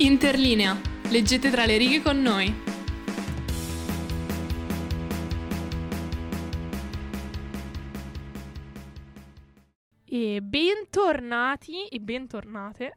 Interlinea. Leggete tra le righe con noi. E bentornati e bentornate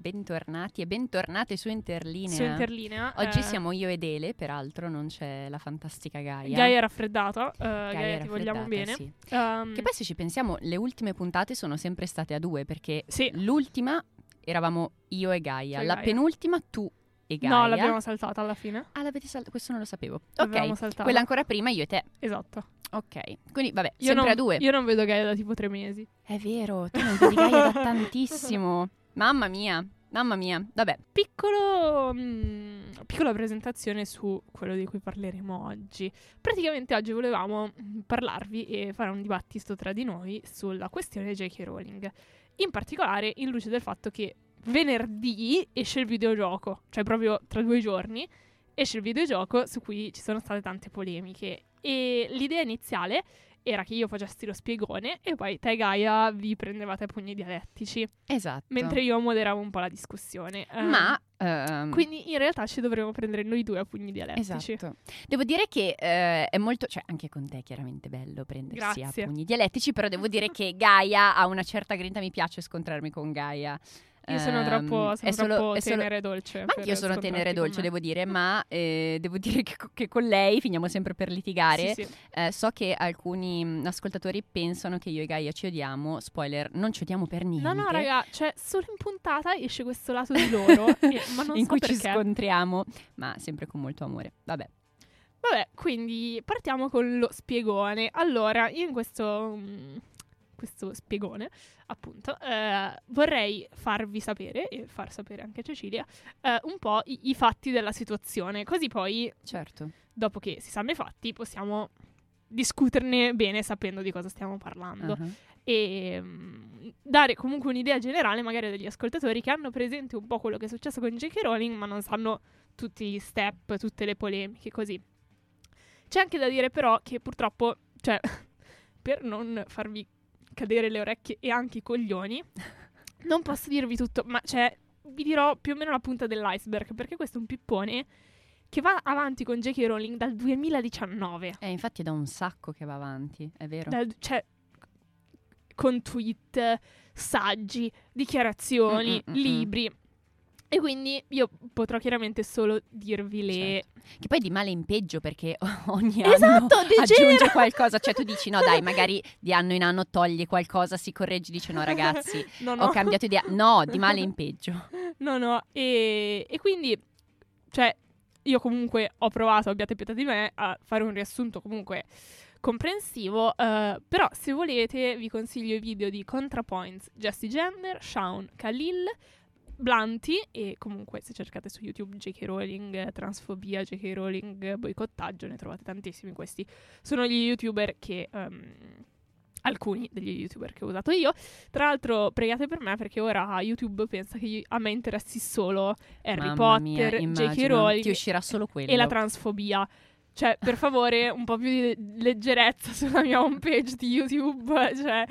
Bentornati e bentornate su Interlinea. su Interlinea. Oggi Eh, siamo io ed Ele, peraltro non c'è la fantastica Gaia. Gaia è raffreddata, eh, Gaia, Gaia ti vogliamo bene. raffreddata, sì. Ehm, Che poi se ci pensiamo, le ultime puntate sono sempre state a due, perché Sì. l'ultima eravamo io e Gaia, Cioè la Gaia. penultima tu e Gaia. No, l'abbiamo saltata alla fine. Ah, l'avete saltata? Questo non lo sapevo. L'abbiamo Ok, saltata. quella ancora prima io e te. Esatto. Ok, quindi vabbè, Io sempre non, a due. Io non vedo Gaia da tipo tre mesi. È vero, tu non vedi Gaia da tantissimo. Mamma mia, mamma mia. Vabbè, Piccolo, mm, piccola presentazione su quello di cui parleremo oggi. Praticamente oggi volevamo mm, parlarvi e fare un dibattito tra di noi sulla questione J.K. Rowling. In particolare in luce del fatto che venerdì esce il videogioco, cioè proprio tra due giorni esce il videogioco su cui ci sono state tante polemiche. E l'idea iniziale era che io facessi lo spiegone e poi te Gaia vi prendevate a pugni dialettici, esatto. mentre io moderavo un po' la discussione. Ehm, Ma... ehm, quindi in realtà ci dovremmo prendere noi due a pugni dialettici. Esatto. Devo dire che eh, è molto, cioè anche con te è chiaramente bello prendersi Grazie. a pugni dialettici, però devo dire che Gaia ha una certa grinta, mi piace scontrarmi con Gaia. Io sono Ehm, troppo, sono è solo- troppo tenera e dolce. Ma anch'io sono tenera e dolce, devo dire, ma eh, devo dire che, che con lei finiamo sempre per litigare. Sì, sì. Eh, so che alcuni mh, ascoltatori pensano che io e Gaia ci odiamo, spoiler, non ci odiamo per niente. No, no, raga, cioè solo in puntata esce questo lato di loro, e- ma non in so cui perché. ci scontriamo, ma sempre con molto amore. Vabbè. Vabbè, quindi partiamo con lo spiegone. Allora, io in questo, mm, questo spiegone, appunto, eh, vorrei farvi sapere, e far sapere anche a Cecilia, eh, un po' i, i fatti della situazione. Così poi, Certo. dopo che si sanno i fatti, possiamo discuterne bene sapendo di cosa stiamo parlando. Ah. e mm, dare comunque un'idea generale magari degli ascoltatori che hanno presente un po' quello che è successo con J.K. Rowling ma non sanno tutti gli step, tutte le polemiche, così. C'è anche da dire però che purtroppo, cioè, per non farvi cadere le orecchie e anche i coglioni, non posso dirvi tutto, ma cioè, vi dirò più o meno la punta dell'iceberg, perché questo è un pippone che va avanti con J.K. Rowling dal 2019. Eh, infatti è da un sacco che va avanti, è vero. Dal- cioè, con tweet, saggi, dichiarazioni, Mm, mm, mm, mm. libri. E quindi io potrò chiaramente solo dirvi le... Certo. Che poi di male in peggio perché ogni Esatto, anno degenera! aggiunge qualcosa. Cioè tu dici no dai, magari di anno in anno toglie qualcosa, si corregge, dice no ragazzi, No, ho no. cambiato idea. No, di male in peggio. No, no. E, e quindi, cioè, io comunque ho provato, abbiate pietà di me, a fare un riassunto comunque comprensivo. eh, però, se volete, vi consiglio i video di ContraPoints, Jessie Gender, Shaun, Khalil, Blanti e comunque se cercate su YouTube J.K. Rowling, transfobia, J.K. Rowling, boicottaggio, ne trovate tantissimi. Questi sono gli youtuber che... ehm, alcuni degli youtuber che ho usato io. Tra l'altro, pregate per me perché ora YouTube pensa che a me interessi solo Harry Mamma mia, Potter, J.K. immagino. Rowling Ti uscirà solo quello. e la transfobia. Cioè, per favore, un po' più di leggerezza sulla mia homepage di YouTube. Cioè,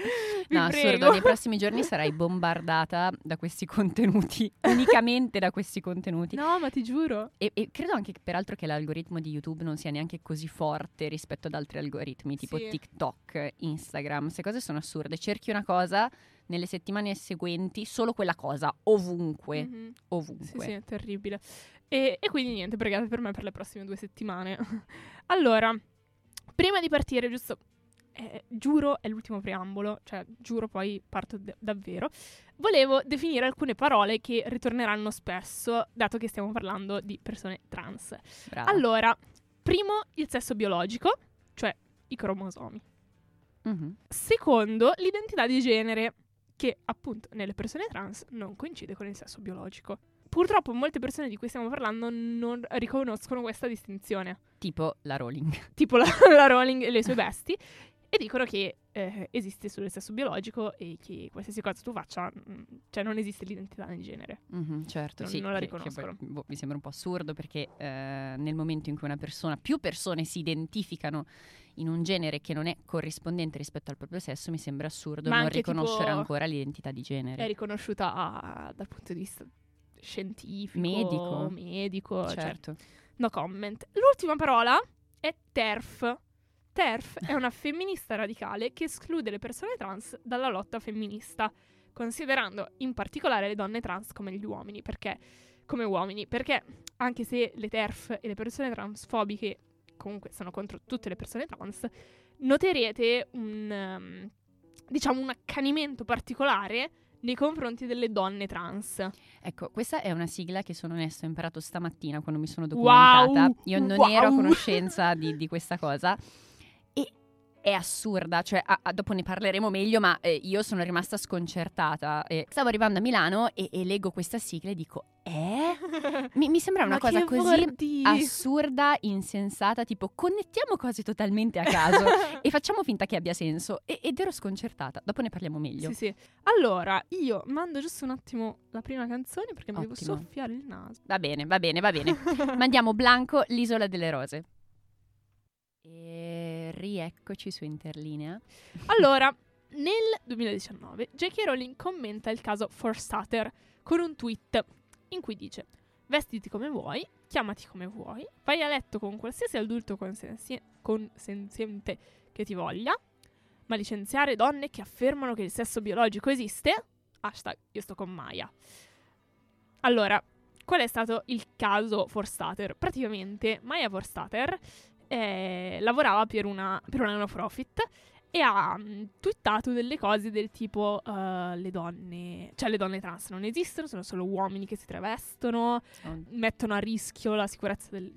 No, prego. assurdo, nei prossimi giorni sarai bombardata da questi contenuti, unicamente da questi contenuti. No, ma ti giuro. E, e credo anche che, peraltro che l'algoritmo di YouTube non sia neanche così forte rispetto ad altri algoritmi, tipo Sì. TikTok, Instagram. Queste cose sono assurde. Cerchi una cosa nelle settimane seguenti, solo quella cosa, ovunque, Mhm. Sì, ovunque. sì, è terribile. E, e quindi niente, pregate per me per le prossime due settimane. allora, prima di partire, giusto, eh, giuro, è l'ultimo preambolo, cioè giuro poi parto d- davvero, volevo definire alcune parole che ritorneranno spesso, dato che stiamo parlando di persone trans. Brava. Allora, primo, il sesso biologico, cioè i cromosomi. Mhm. Secondo, l'identità di genere, che appunto nelle persone trans non coincide con il sesso biologico. Purtroppo molte persone di cui stiamo parlando non riconoscono questa distinzione, Tipo la Rowling. tipo la, la Rowling e le sue bestie, e dicono che eh, esiste solo il sesso biologico e che qualsiasi cosa tu faccia, mm, cioè non esiste l'identità di genere. Mhm, certo, Non- sì. non la che- che riconoscono. poi, boh, mi sembra un po' assurdo perché eh, nel momento in cui una persona, più persone si identificano in un genere che non è corrispondente rispetto al proprio sesso, mi sembra assurdo Ma non riconoscere ancora l'identità di genere. È riconosciuta a- dal punto di vista scientifico, Medico. medico, cioè, certo. no comment. L'ultima parola è TERF. TERF è una femminista radicale che esclude le persone trans dalla lotta femminista, considerando in particolare le donne trans come gli uomini, perché come uomini, perché anche se le TERF e le persone transfobiche comunque sono contro tutte le persone trans, noterete un um, diciamo un accanimento particolare nei confronti delle donne trans. Ecco, questa è una sigla che sono onesto, ho imparato stamattina quando mi sono documentata. Wow, Io non wow. ero a conoscenza di, di questa cosa. È assurda, cioè a- a- dopo ne parleremo meglio, ma eh, io sono rimasta sconcertata. Eh, stavo arrivando a Milano e, e leggo questa sigla e dico, eh? Mi, mi sembra una cosa così dire? assurda, insensata, tipo connettiamo cose totalmente a caso e facciamo finta che abbia senso. E- ed ero sconcertata, dopo ne parliamo meglio. Sì, sì. Allora, io mando giusto un attimo la prima canzone perché mi devo Ottimo. soffiare il naso. Va bene, va bene, va bene. Mandiamo Blanco, l'isola delle rose. E rieccoci su Interlinea. Allora, nel 2019 J.K. Rowling commenta il caso Forstater con un tweet in cui dice Vestiti come vuoi, chiamati come vuoi, vai a letto con qualsiasi adulto consensi- consenziente che ti voglia, ma licenziare donne che affermano che il sesso biologico esiste? Hashtag io sto con Maya. Allora, qual è stato il caso Forstater? Praticamente Maya Forstater eh, lavorava per una, per una non-profit e ha mm, twittato delle cose del tipo eh, le donne, cioè le donne trans non esistono, sono solo uomini che si travestono, Oh, mettono a rischio la sicurezza, del-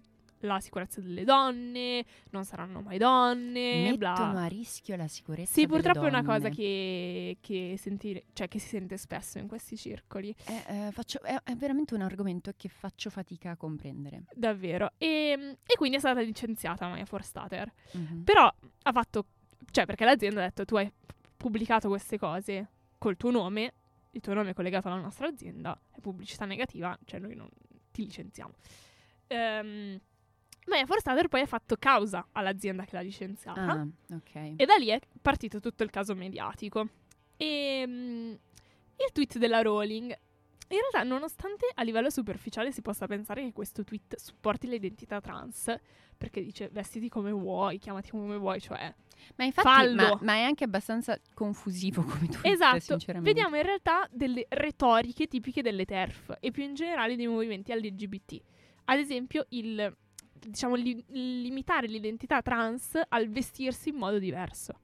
la sicurezza delle donne, non saranno mai donne, Mettono bla. a rischio la sicurezza Sì, purtroppo è una cosa donne. che, che sentire, cioè che si sente spesso in questi circoli. È, eh, faccio- è- è veramente un argomento che faccio fatica a comprendere. Davvero. E, e quindi è stata licenziata Maya Forstater. Mhm. Però ha fatto, cioè perché l'azienda ha detto tu hai pubblicato queste cose col tuo nome, il tuo nome è collegato alla nostra azienda, è pubblicità negativa, cioè noi non ti licenziamo. Ehm, Maya Forstater poi ha fatto causa all'azienda che l'ha licenziata Ah, ok. e da lì è partito tutto il caso mediatico. E mm, il tweet della Rowling. In realtà, nonostante a livello superficiale si possa pensare che questo tweet supporti l'identità trans, perché dice vestiti come vuoi, chiamati come vuoi, cioè Ma infatti, fallo. ma, ma è anche abbastanza confusivo come tu Esatto, vediamo in realtà delle retoriche tipiche delle TERF e più in generale dei movimenti LGBT. Ad esempio, il diciamo li- limitare l'identità trans al vestirsi in modo diverso.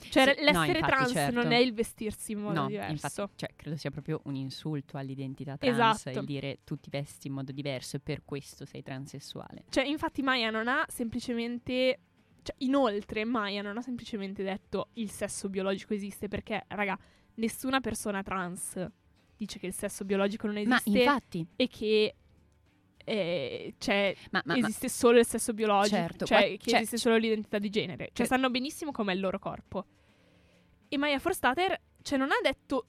Cioè, Sì, no, l'essere infatti, trans certo. non è il vestirsi in modo No, diverso. infatti, cioè, credo sia proprio un insulto all'identità trans Esatto. il dire tu ti vesti in modo diverso e per questo sei transessuale. Cioè, infatti, Maya non ha semplicemente. Cioè, inoltre, Maya non ha semplicemente detto il sesso biologico esiste perché, raga, nessuna persona trans dice che il sesso biologico non Ma esiste infatti, e che. Eh, cioè, ma, ma- ma- esiste solo il sesso biologico, Certo, cioè qua- che cioè- esiste solo l'identità di genere. Cioè, Cioè- sanno benissimo com'è il loro corpo. E Maya Forstater, cioè, non ha detto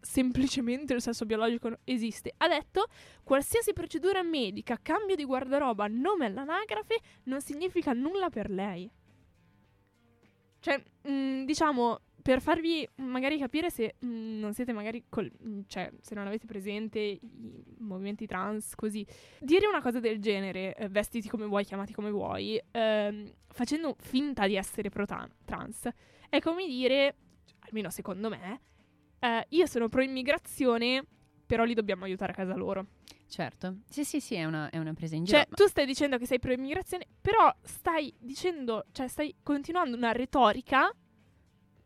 semplicemente il sesso biologico esiste. Ha detto qualsiasi procedura medica, cambio di guardaroba, nome all'anagrafe non significa nulla per lei. Cioè, mh, diciamo, per farvi magari capire se mh, non siete magari col- mh, cioè, se non avete presente i movimenti trans così, dire una cosa del genere, eh, vestiti come vuoi, chiamati come vuoi, ehm, facendo finta di essere pro trans, è come dire, almeno secondo me, eh, io sono pro immigrazione, però li dobbiamo aiutare a casa loro. certo. Sì, sì, sì, è una, è una presa in giro. Cioè, tu stai dicendo che sei pro immigrazione, però stai dicendo, cioè stai continuando una retorica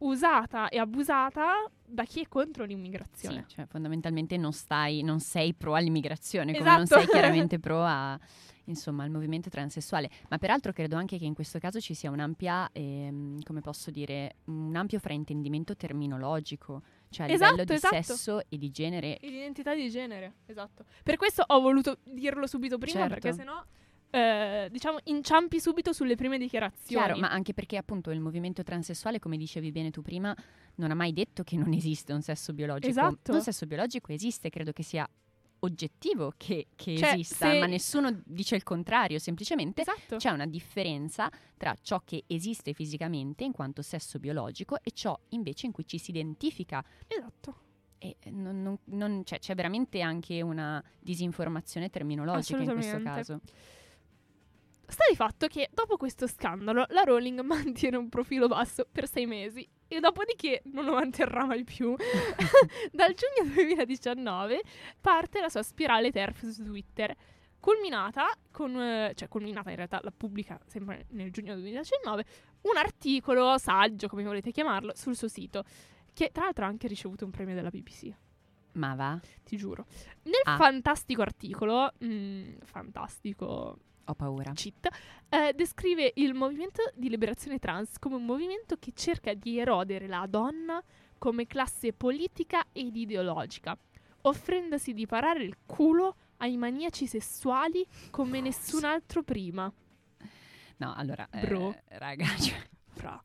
usata e abusata da chi è contro Sì, l'immigrazione. cioè fondamentalmente non stai, non sei pro all'immigrazione, come non Esatto. sei chiaramente pro a, insomma, al movimento transessuale. Ma peraltro credo anche che in questo caso ci sia un'ampia, ehm, come posso dire, un ampio fraintendimento terminologico, cioè a Esatto, livello di esatto. sesso e di genere. E L'identità di genere, esatto. Per questo ho voluto dirlo subito prima, Certo. perché sennò, eh, diciamo, inciampi subito sulle prime dichiarazioni. Chiaro, ma anche perché appunto il movimento transessuale, come dicevi bene tu prima, non ha mai detto che non esiste un sesso biologico. Esatto. Un sesso biologico esiste, credo che sia oggettivo che, che Cioè, esista, ma nessuno dice il contrario, semplicemente Esatto. c'è una differenza tra ciò che esiste fisicamente in quanto sesso biologico e ciò invece in cui ci si identifica. esatto. E non- non- non- cioè, c'è veramente anche una disinformazione terminologica in questo caso. Sta di fatto che dopo questo scandalo la Rowling mantiene un profilo basso per sei mesi e dopodiché non lo manterrà mai più. Dal giugno 2019 parte la sua spirale TERF su Twitter, culminata con, eh, cioè culminata in realtà la pubblica sempre nel giugno 2019, un articolo, saggio come volete chiamarlo, sul suo sito, che tra l'altro ha anche ricevuto un premio della BBC Ma va? ti giuro. Nel Ah. fantastico articolo, mm, fantastico Ho paura. cheat, eh, descrive il movimento di liberazione trans come un movimento che cerca di erodere la donna come classe politica ed ideologica, offrendosi di parare il culo ai maniaci sessuali come nessun altro prima. No, allora, eh, Bro. raga, cioè, Fra.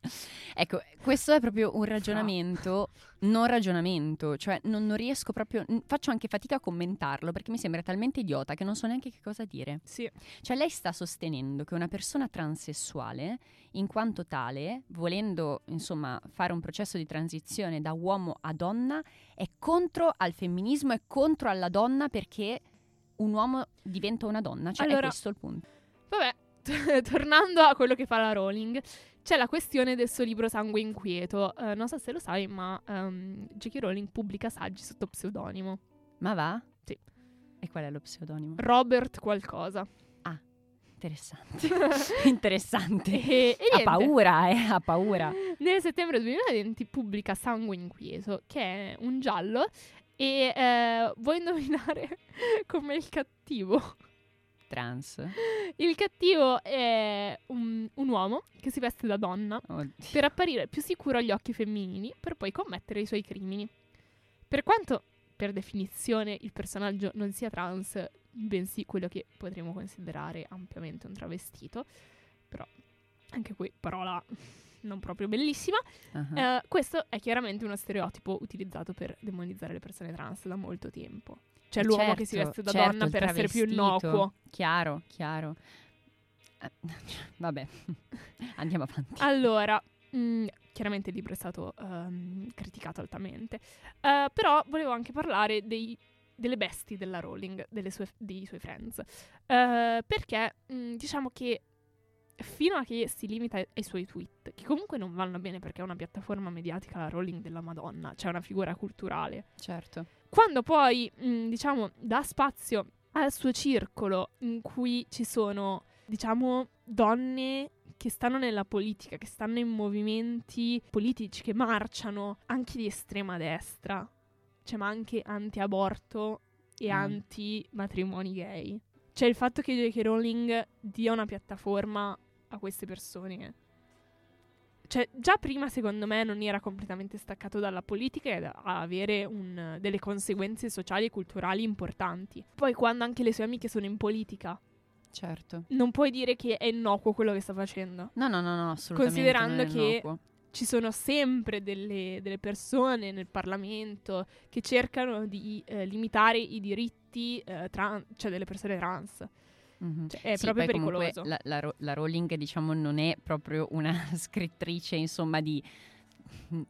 ecco, questo è proprio un ragionamento, non ragionamento, cioè non, non riesco proprio, faccio anche fatica a commentarlo perché mi sembra talmente idiota che non so neanche che cosa dire. Sì, Cioè lei sta sostenendo che una persona transessuale, in quanto tale, volendo insomma fare un processo di transizione da uomo a donna, è contro al femminismo, è contro alla donna perché un uomo diventa una donna. Cioè Allora- è questo il punto. Vabbè, tornando a quello che fa la Rowling, c'è la questione del suo libro Sangue Inquieto. Eh, non so se lo sai, ma ehm, J.K. Rowling pubblica saggi sotto pseudonimo. Ma va? Sì. E qual è lo pseudonimo? Robert qualcosa. Interessante. Interessante. e, e Ha paura, eh, ha paura. Nel settembre 2020 pubblica Sangue Inquieto, che è un giallo. E eh, vuoi indovinare com'è il cattivo? Trans. Il cattivo è un, un uomo che si veste da donna Oddio. per apparire più sicuro agli occhi femminili per poi commettere i suoi crimini. Per quanto, per definizione, il personaggio non sia trans, bensì quello che potremmo considerare ampiamente un travestito, però anche qui parola non proprio bellissima, Ah. eh, questo è chiaramente uno stereotipo utilizzato per demonizzare le persone trans da molto tempo. C'è l'uomo Certo, che si veste da certo, donna per essere più innocuo. Chiaro, chiaro. Eh, Vabbè, andiamo avanti. Allora, mh, chiaramente il libro è stato ehm, criticato altamente, Eh, però volevo anche parlare dei- delle bestie della Rowling, delle sue- dei suoi friends, Eh, perché mh, diciamo che fino a che si limita ai, suoi tweet, che comunque non vanno bene perché è una piattaforma mediatica la Rowling della Madonna, cioè una figura culturale, Certo. quando poi, mh, diciamo, dà spazio al suo circolo in cui ci sono, diciamo, donne che stanno nella politica, che stanno in movimenti politici, che marciano anche di estrema destra, cioè ma anche anti-aborto e Mm. anti-matrimoni gay. Cioè il fatto che J.K. Rowling dia una piattaforma a queste persone cioè, già prima, secondo me, non era completamente staccato dalla politica e da a avere un- delle conseguenze sociali e culturali importanti. Poi, quando anche le sue amiche sono in politica, Certo. non puoi dire che è innocuo quello che sta facendo. No, no, no, no, assolutamente. Considerando che-. Ci sono sempre delle, delle persone nel Parlamento che cercano di eh, limitare i diritti eh, tran- cioè delle persone trans. Mhm. Cioè, è Sì, proprio pericoloso. La, la la Rowling, diciamo, non è proprio una scrittrice, insomma, di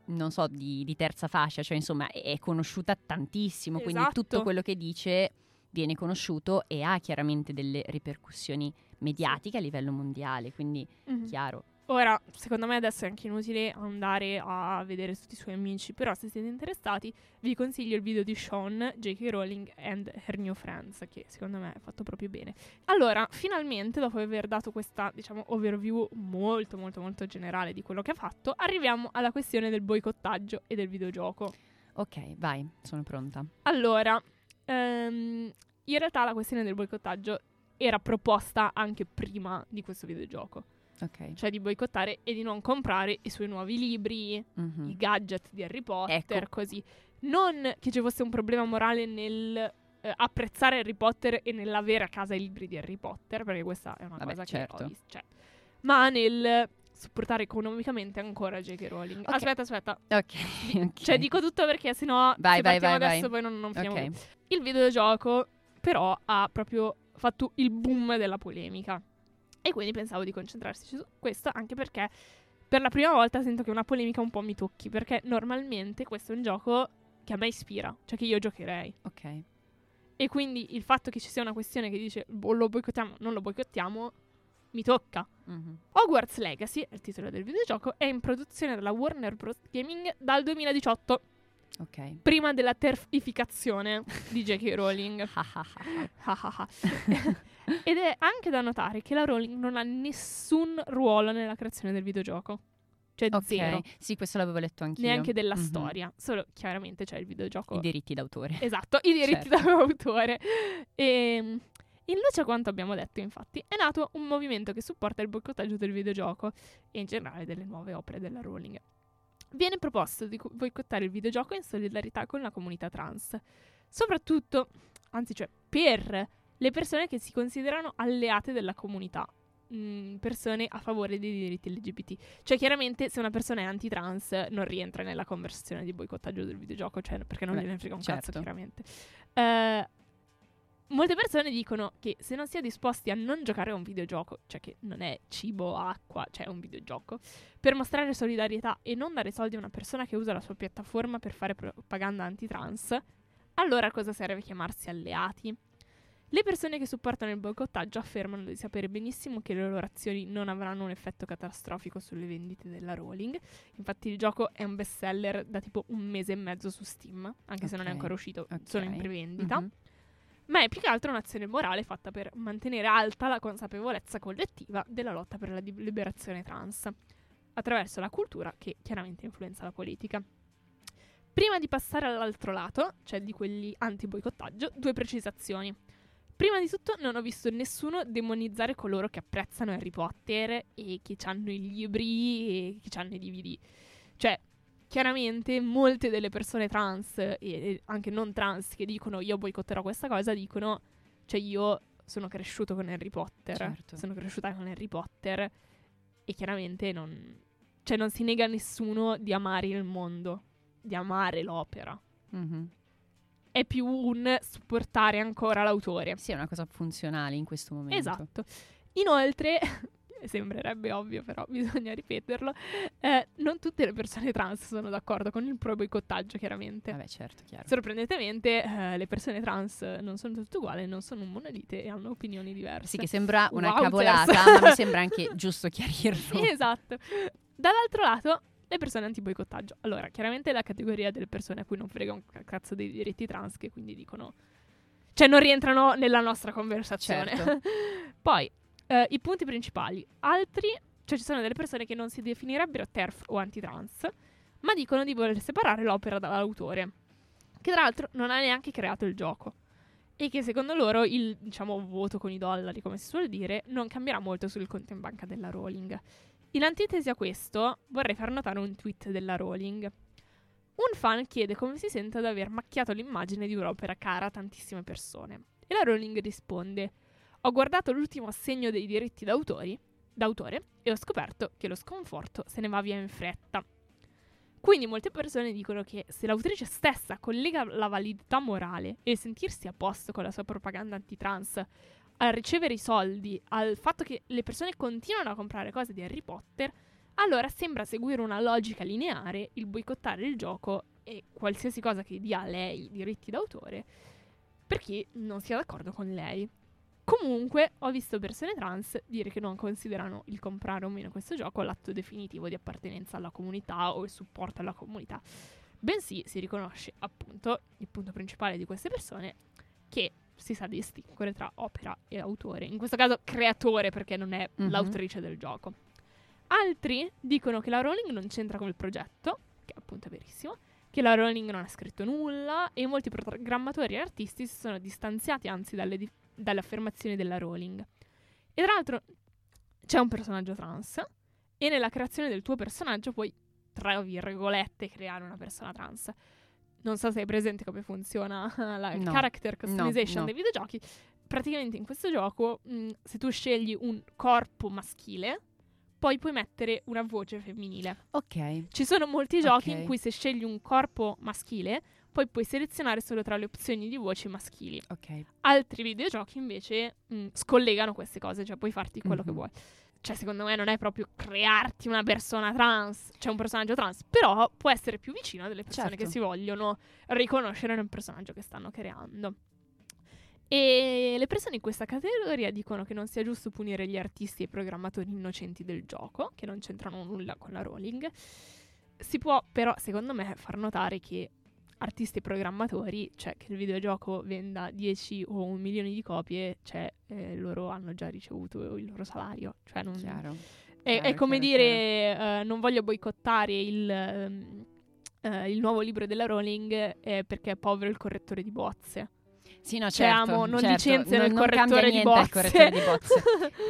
non so, di, di terza fascia, cioè insomma è conosciuta tantissimo, quindi Esatto. tutto quello che dice viene conosciuto e ha chiaramente delle ripercussioni mediatiche a livello mondiale, quindi Mhm. chiaro. Ora, secondo me adesso è anche inutile andare a vedere tutti i suoi amici, però se siete interessati vi consiglio il video di Sean, J.K. Rowling and Her New Friends, che secondo me è fatto proprio bene. Allora, finalmente, dopo aver dato questa, diciamo, overview molto, molto, molto generale di quello che ha fatto, arriviamo alla questione del boicottaggio e del videogioco. Ok, vai, sono pronta. Allora, ehm, in realtà la questione del boicottaggio era proposta anche prima di questo videogioco, Ok. cioè di boicottare e di non comprare i suoi nuovi libri, Mhm. i gadget di Harry Potter, Ecco. così. Non che ci fosse un problema morale nel eh, apprezzare Harry Potter e nell'avere a casa i libri di Harry Potter, perché questa è una Vabbè, cosa che certo. ho visto, cioè, ma nel supportare economicamente ancora J.K. Rowling. Ok. Aspetta, aspetta. Ok, ok. Cioè, dico tutto perché sennò Vai, se vai, vai, adesso vai. poi non, non finiamo Ok. più. Il videogioco però ha proprio fatto il boom della polemica. E quindi pensavo di concentrarsi su questo anche perché per la prima volta sento che una polemica un po' mi tocchi, perché normalmente questo è un gioco che a me ispira, cioè che io giocherei. Ok. E quindi il fatto che ci sia una questione che dice "Boh, lo boicottiamo, non lo boicottiamo, mi tocca. Mhm. Hogwarts Legacy, è il titolo del videogioco, è in produzione dalla Warner Bros. Gaming dal 2018, Ok. prima della terrificazione di J.K. Rowling. Ed è anche da notare che la Rowling non ha nessun ruolo nella creazione del videogioco. Cioè Ok. zero. Sì, questo l'avevo letto anch'io. Neanche della Mhm. storia. Solo chiaramente c'è il videogioco. I diritti d'autore. Esatto, i diritti Certo. d'autore. E, in luce a quanto abbiamo detto, infatti, è nato un movimento che supporta il boicottaggio del videogioco e in generale delle nuove opere della Rowling. Viene proposto di co- boicottare il videogioco in solidarietà con la comunità trans, soprattutto, anzi, cioè, per le persone che si considerano alleate della comunità. mm, persone a favore dei diritti LGBT. Cioè, chiaramente, se una persona è anti-trans, non rientra nella conversione di boicottaggio del videogioco, cioè, perché non Beh, gliene frega un certo. cazzo, chiaramente. Eh, molte persone dicono che se non si è disposti a non giocare a un videogioco, cioè che non è cibo, acqua, cioè è un videogioco, per mostrare solidarietà e non dare soldi a una persona che usa la sua piattaforma per fare propaganda anti-trans, allora a cosa serve chiamarsi alleati? Le persone che supportano il boicottaggio affermano di sapere benissimo che le loro azioni non avranno un effetto catastrofico sulle vendite della Rowling. Infatti il gioco è un bestseller da tipo un mese e mezzo su Steam, anche se non è ancora uscito, ok. solo in prevendita. Mhm. Ma è più che altro un'azione morale fatta per mantenere alta la consapevolezza collettiva della lotta per la liberazione trans, attraverso la cultura che chiaramente influenza la politica. Prima di passare all'altro lato, cioè di quelli anti-boicottaggio, due precisazioni. Prima di tutto non ho visto nessuno demonizzare coloro che apprezzano Harry Potter e che hanno i libri e che hanno i DVD. Cioè, chiaramente molte delle persone trans e- e anche non trans che dicono io boicotterò questa cosa dicono cioè io sono cresciuto con Harry Potter Certo. sono cresciuta con Harry Potter e chiaramente non cioè non si nega a nessuno di amare il mondo di amare l'opera Mhm. è più un supportare ancora l'autore Sì, è una cosa funzionale in questo momento. Esatto. Inoltre, sembrerebbe ovvio, però bisogna ripeterlo, eh, non tutte le persone trans sono d'accordo con il pro boicottaggio, chiaramente. Vabbè, certo, chiaro. Sorprendentemente, eh, le persone trans non sono tutte uguali, non sono un monolite e hanno opinioni diverse. Sì, che sembra una Wowzers. cavolata, ma mi sembra anche giusto chiarirlo. Sì, esatto. Dall'altro lato, le persone anti-boicottaggio. Allora, chiaramente la categoria delle persone a cui non frega un ca- cazzo dei diritti trans, che quindi dicono... Cioè, non rientrano nella nostra conversazione. Certo. Poi, eh, i punti principali. Altri, cioè ci sono delle persone che non si definirebbero TERF o anti-trans, ma dicono di voler separare l'opera dall'autore, che tra l'altro non ha neanche creato il gioco. E che secondo loro il, diciamo, voto con i dollari, come si suol dire, non cambierà molto sul conto in banca della Rowling. In antitesi a questo, vorrei far notare un tweet della Rowling. Un fan chiede come si sente ad aver macchiato l'immagine di un'opera cara a tantissime persone. E la Rowling risponde: Ho guardato l'ultimo assegno dei diritti d'autori, d'autore e ho scoperto che lo sconforto se ne va via in fretta. Quindi molte persone dicono che se l'autrice stessa collega la validità morale e il sentirsi a posto con la sua propaganda antitrans al ricevere i soldi, al fatto che le persone continuano a comprare cose di Harry Potter, allora sembra seguire una logica lineare il boicottare il gioco e qualsiasi cosa che dia a lei diritti d'autore per chi non sia d'accordo con lei. Comunque, ho visto persone trans dire che non considerano il comprare o meno questo gioco l'atto definitivo di appartenenza alla comunità o il supporto alla comunità, bensì si riconosce appunto il punto principale di queste persone che si sa distinguere tra opera e autore, in questo caso creatore perché non è Mhm. l'autrice del gioco. Altri dicono che la Rowling non c'entra con il progetto, che appunto è verissimo, che la Rowling non ha scritto nulla e molti programmatori e artisti si sono distanziati anzi dalle, di- dalle affermazioni della Rowling. E tra l'altro c'è un personaggio trans e nella creazione del tuo personaggio puoi, tra virgolette, creare una persona trans. Non so se hai presente come funziona la No. character customization no. dei videogiochi. Praticamente in questo gioco, mh, se tu scegli un corpo maschile, poi puoi mettere una voce femminile. Ok. Ci sono molti giochi Ok. in cui se scegli un corpo maschile, poi puoi selezionare solo tra le opzioni di voci maschili. Ok. Altri videogiochi invece mh, scollegano queste cose, cioè puoi farti quello che Mhm. vuoi. cioè secondo me non è proprio crearti una persona trans, cioè un personaggio trans, però può essere più vicino a delle persone Certo. che si vogliono riconoscere nel personaggio che stanno creando. E le persone in questa categoria dicono che non sia giusto punire gli artisti e i programmatori innocenti del gioco, che non c'entrano nulla con la Rowling. Si può però, secondo me, far notare che artisti e programmatori, cioè che il videogioco venda 10 o un milione di copie, cioè eh, loro hanno già ricevuto il loro salario. Cioè non, Chiaro. è, è Chiaro, come chiaro, dire eh, non voglio boicottare il, ehm, eh, il nuovo libro della Rowling eh, perché è povero il correttore di bozze. Sì, no, Cioè, certo. amo, non certo. licenziano non, il non correttore bozze. al correttore di bozze.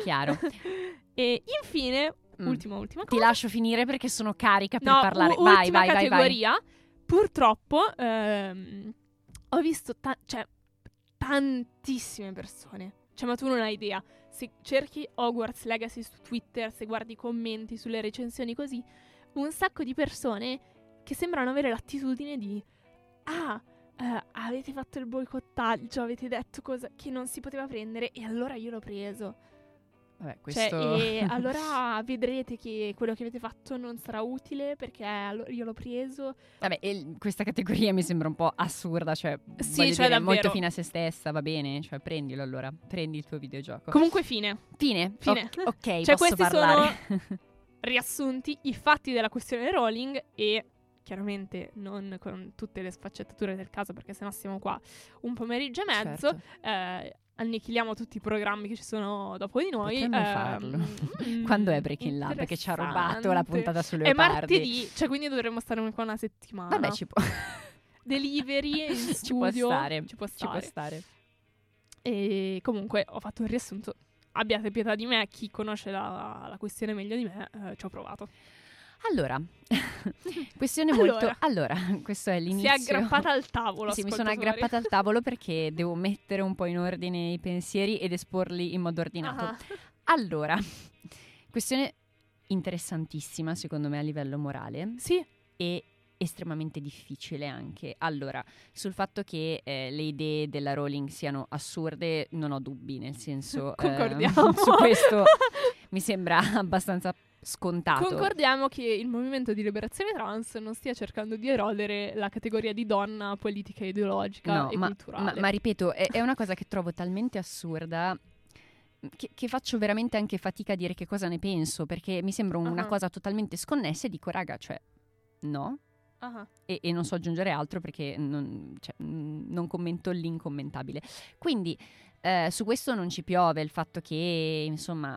Chiaro. e infine, Mm. ultima, ultima Ti cosa. lascio finire perché sono carica per No, parlare. u- vai, vai, vai, vai. categoria. Purtroppo ehm, ho visto ta- cioè, tantissime persone. Cioè, ma tu non hai idea. Se cerchi Hogwarts Legacy su Twitter, se guardi i commenti sulle recensioni così, un sacco di persone che sembrano avere l'attitudine di Ah, eh, avete fatto il boicottaggio, avete detto cosa che non si poteva prendere e allora io l'ho preso. Vabbè, Cioè, questo... e allora vedrete che quello che avete fatto non sarà utile perché io l'ho preso. Vabbè, questa categoria mi sembra un po' assurda, cioè, Sì, cioè, dire, molto fine a se stessa, va bene, cioè prendilo allora, prendi il tuo videogioco. Comunque, fine. Fine, Fine. Ok, ok, Cioè, posso questi parlare. Riassunti i fatti della questione Rowling e chiaramente non con tutte le sfaccettature del caso perché sennò siamo qua un pomeriggio e mezzo. Certo. Eh, annichiliamo tutti i programmi che ci sono dopo di noi. Potremmo ehm, farlo. mm, Quando è Breaking Lab? Che ci ha rubato la puntata sulle È leopardi. martedì, cioè quindi dovremmo stare qua una settimana. Vabbè, ci può, Delivery in ci può studio. stare. Ci può Ci può stare. stare. E comunque ho fatto il riassunto. Abbiate pietà di me, chi conosce la, la questione meglio di me, eh, ci ho provato. Allora, questione molto... Allora. Allora, questo è Si l'inizio. è aggrappata al tavolo. Sì, mi sono aggrappata al tavolo perché devo mettere un po' in ordine i pensieri ed esporli in modo ordinato. Ah. Allora, questione interessantissima secondo me a livello morale Sì, e estremamente difficile anche. Allora, sul fatto che eh, le idee della Rowling siano assurde non ho dubbi, nel senso... eh, Concordiamo. su questo mi sembra abbastanza scontato. concordiamo che il movimento di liberazione trans non stia cercando di erodere la categoria di donna politica, ideologica No, e ma, culturale. ma- ma ripeto, è, è una cosa che trovo talmente assurda che, che faccio veramente anche fatica a dire che cosa ne penso, perché mi sembra una Ah. cosa totalmente sconnessa e dico, raga, cioè, no. Ah, E, e non so aggiungere altro perché non, cioè, mm, non commento l'incommentabile. Quindi eh, su questo non ci piove il fatto che, insomma,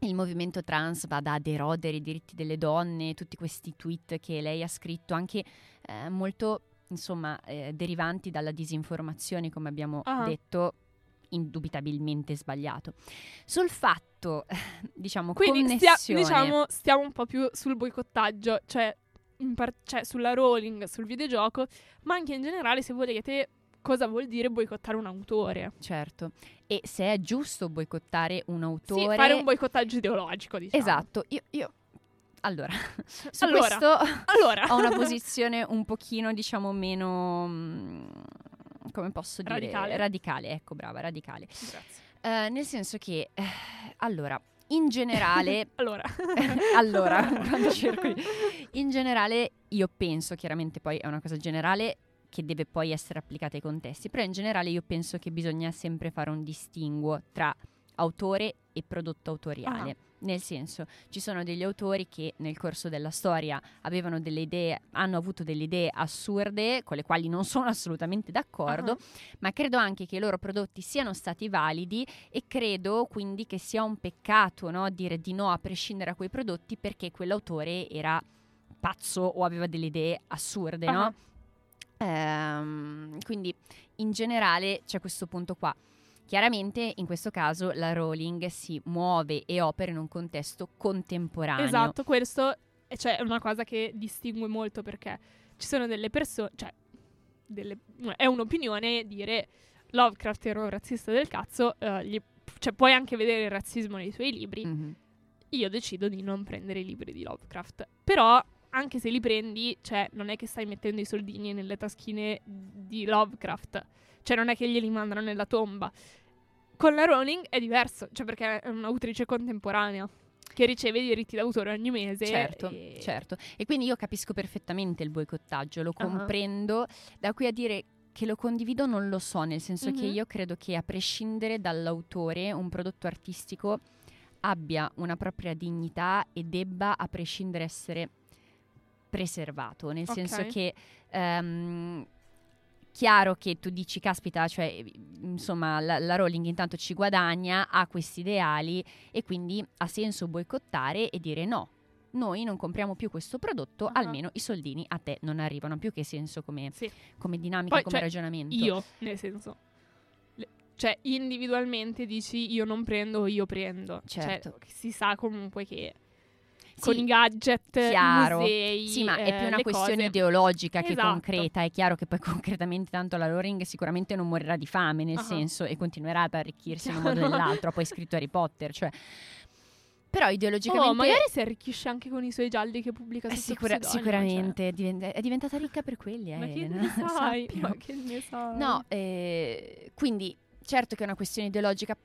il movimento trans vada ad erodere i diritti delle donne, tutti questi tweet che lei ha scritto, anche eh, molto, insomma, eh, derivanti dalla disinformazione, come abbiamo Ah. detto, indubitabilmente sbagliato. Sul fatto, diciamo, Quindi stia- connessione... diciamo stiamo un po' più sul boicottaggio, cioè, par- cioè sulla Rowling, sul videogioco, ma anche in generale se volete cosa vuol dire boicottare un autore. Certo, e se è giusto boicottare un autore... Sì, fare un boicottaggio ideologico, diciamo. Esatto, io... io- Allora, su Allora. questo Allora, ho una posizione un pochino, diciamo, meno... mm, come posso dire? Radicale. Radicale, ecco, brava, radicale. Grazie. Eh, nel senso che, eh, allora, in generale... Allora. allora, quando cerco In generale, io penso, chiaramente poi è una cosa generale che deve poi essere applicata ai contesti, però in generale io penso che bisogna sempre fare un distinguo tra autore e prodotto autoriale. Ah. Nel senso, ci sono degli autori che nel corso della storia avevano delle idee, hanno avuto delle idee assurde con le quali non sono assolutamente d'accordo, Ah. ma credo anche che i loro prodotti siano stati validi e credo quindi che sia un peccato no, dire di no a prescindere da quei prodotti perché quell'autore era pazzo o aveva delle idee assurde, no? Ehm, quindi in generale c'è questo punto qua. Chiaramente in questo caso la Rowling si muove e opera in un contesto contemporaneo. Esatto, questo è, cioè, è una cosa che distingue molto perché ci sono delle persone, cioè, delle- è un'opinione dire Lovecraft era un razzista del cazzo, eh, gli- cioè puoi anche vedere il razzismo nei suoi libri, Mhm. io decido di non prendere i libri di Lovecraft. Però, anche se li prendi, cioè, non è che stai mettendo i soldini nelle taschine di Lovecraft. Cioè, non è che glieli mandano nella tomba. Con la Rowling è diverso, cioè perché è un'autrice contemporanea che riceve i diritti d'autore ogni mese. Certo, e- certo. E quindi io capisco perfettamente il boicottaggio, lo comprendo. Da qui a dire che lo condivido non lo so, nel senso che Mhm. io credo che a prescindere dall'autore un prodotto artistico abbia una propria dignità e debba a prescindere essere preservato, nel senso Ok. che ehm, chiaro che tu dici caspita, cioè insomma la, la Rowling intanto ci guadagna, ha questi ideali e quindi ha senso boicottare e dire no. Noi non compriamo più questo prodotto, Ah. almeno i soldini a te non arrivano. Più che senso come, Sì. come dinamica, Poi, come cioè, ragionamento. Io, nel senso. le- Cioè, individualmente dici io non prendo, io prendo. Certo. Cioè, si sa comunque che Sì, con i gadget, chiaro. i musei, Sì, ma è eh, più una questione cose- ideologica che Esatto. concreta. È chiaro che poi concretamente tanto la Rowling sicuramente non morirà di fame, nel Ah. senso, e continuerà ad arricchirsi in un modo o Chiaro. nell'altro. Ha poi scritto Harry Potter, cioè... Però ideologicamente... Oh, magari si arricchisce anche con i suoi gialli che pubblica Eh, su sicura- pseudonimo, sicuramente è, divent- è diventata ricca per quelli, Cioè. eh, Ma che ne sai? Ma che ne sai? No, eh, quindi certo che è una questione ideologica,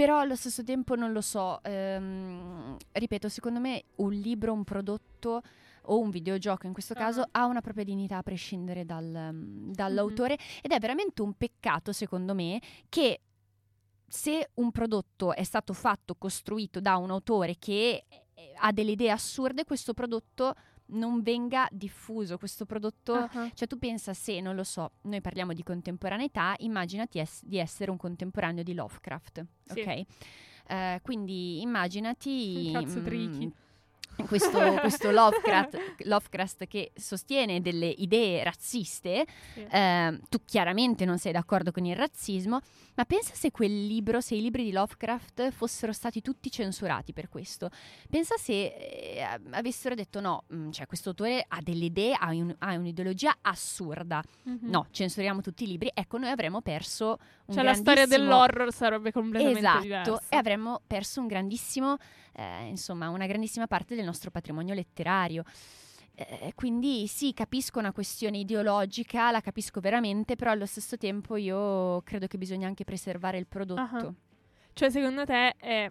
però allo stesso tempo non lo so. ehm, ripeto, secondo me un libro, un prodotto o un videogioco in questo Ah. caso ha una propria dignità a prescindere dal, mm, dall'autore ed è veramente un peccato secondo me che se un prodotto è stato fatto, costruito da un autore che eh, ha delle idee assurde, questo prodotto non venga diffuso, questo prodotto Ah, cioè tu pensa se, non lo so, noi parliamo di contemporaneità, immaginati es- di essere un contemporaneo di Lovecraft, Sì. ok? Eh, quindi immaginati Cazzo mm, trichi. Questo, questo Lovecraft, Lovecraft che sostiene delle idee razziste, Sì. eh, tu chiaramente non sei d'accordo con il razzismo, ma pensa se quel libro, se i libri di Lovecraft fossero stati tutti censurati per questo. Pensa se eh, avessero detto no, mm, cioè questo autore ha delle idee, ha, un- ha un'ideologia assurda. Mhm. No, censuriamo tutti i libri. Ecco, noi avremmo perso un Cioè, la storia grandissimo- dell'horror sarebbe completamente Esatto, diversa. e avremmo perso un grandissimo, eh, insomma, una grandissima parte del nostro patrimonio letterario. Eh, quindi sì, capisco una questione ideologica, la capisco veramente, però allo stesso tempo io credo che bisogna anche preservare il prodotto. Ah. Cioè, secondo te è,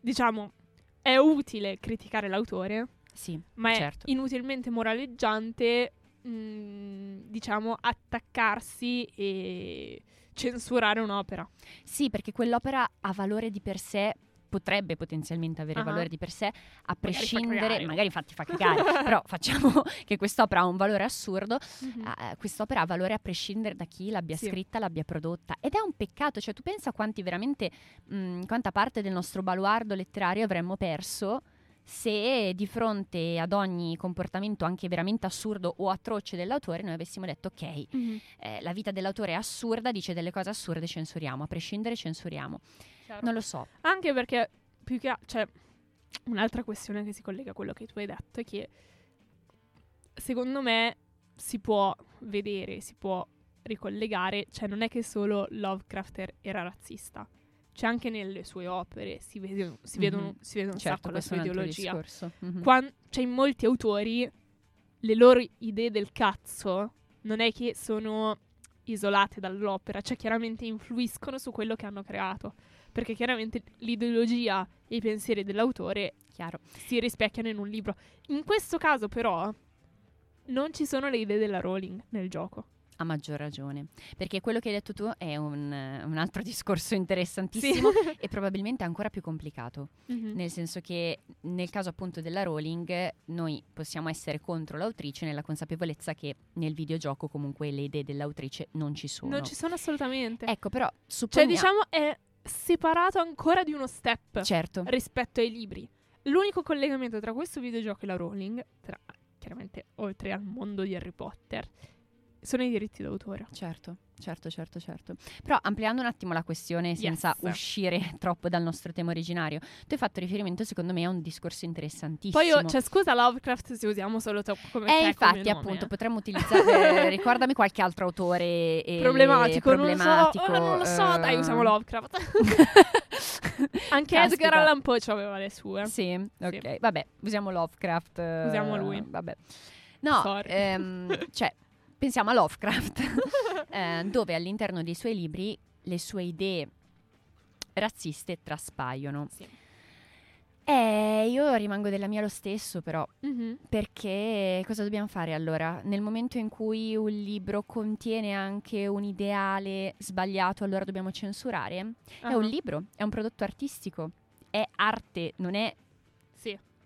diciamo, è utile criticare l'autore, Sì, ma è certo. inutilmente moraleggiante, mh, diciamo, attaccarsi e censurare un'opera. Sì, perché quell'opera ha valore di per sé, potrebbe potenzialmente avere Ah. valore di per sé, a prescindere, magari infatti fa cagare, però facciamo che quest'opera ha un valore assurdo, Mhm. eh, quest'opera ha valore a prescindere da chi l'abbia Sì. scritta, l'abbia prodotta. Ed è un peccato, cioè tu pensa quanti veramente, mh, quanta parte del nostro baluardo letterario avremmo perso se di fronte ad ogni comportamento anche veramente assurdo o atroce dell'autore noi avessimo detto ok, Mhm. eh, la vita dell'autore è assurda, dice delle cose assurde, censuriamo, a prescindere censuriamo. Certo. Non lo so. Anche perché, più che a- cioè, un'altra questione che si collega a quello che tu hai detto è che, secondo me, si può vedere, si può ricollegare, cioè non è che solo Lovecraft er- era razzista, c'è anche nelle sue opere, si, vede, si, vedono, Mhm. si vede un certo, la sua altro ideologia. discorso. Mhm. Quan- cioè, in molti autori, le loro idee del cazzo non è che sono isolate dall'opera, cioè chiaramente influiscono su quello che hanno creato, perché chiaramente l'ideologia e i pensieri dell'autore Chiaro. si rispecchiano in un libro. In questo caso però non ci sono le idee della Rowling nel gioco. A maggior ragione. Perché quello che hai detto tu è un, un altro discorso interessantissimo e probabilmente ancora più complicato. Mhm. Nel senso che nel caso appunto della Rowling noi possiamo essere contro l'autrice nella consapevolezza che nel videogioco comunque le idee dell'autrice non ci sono. Non ci sono assolutamente. Ecco, però cioè, supponiamo... diciamo è separato ancora di uno step. Certo, rispetto ai libri. L'unico collegamento tra questo videogioco e la Rowling, tra, chiaramente oltre al mondo di Harry Potter, sono i diritti d'autore. certo, certo, certo, certo. Però ampliando un attimo la questione senza Yes. uscire troppo dal nostro tema originario, tu hai fatto riferimento secondo me a un discorso interessantissimo. Poi io, cioè, scusa Lovecraft se usiamo solo te come Eh, te infatti, come nome, appunto, eh. potremmo utilizzare. eh, ricordami qualche altro autore e problematico, problematico. non lo so, oh, non lo so, dai, eh. usiamo Lovecraft. Anche Caspita. Edgar Allan Poe aveva le sue. Sì, ok. Vabbè, usiamo Lovecraft. eh, Usiamo lui. Vabbè. No, ehm, cioè, pensiamo a Lovecraft, eh, dove all'interno dei suoi libri le sue idee razziste traspaiono. Sì. Eh, io rimango della mia lo stesso, però. Mhm. Perché cosa dobbiamo fare allora? Nel momento in cui un libro contiene anche un ideale sbagliato, allora dobbiamo censurare? È Ah, un libro, è un prodotto artistico, è arte, non è.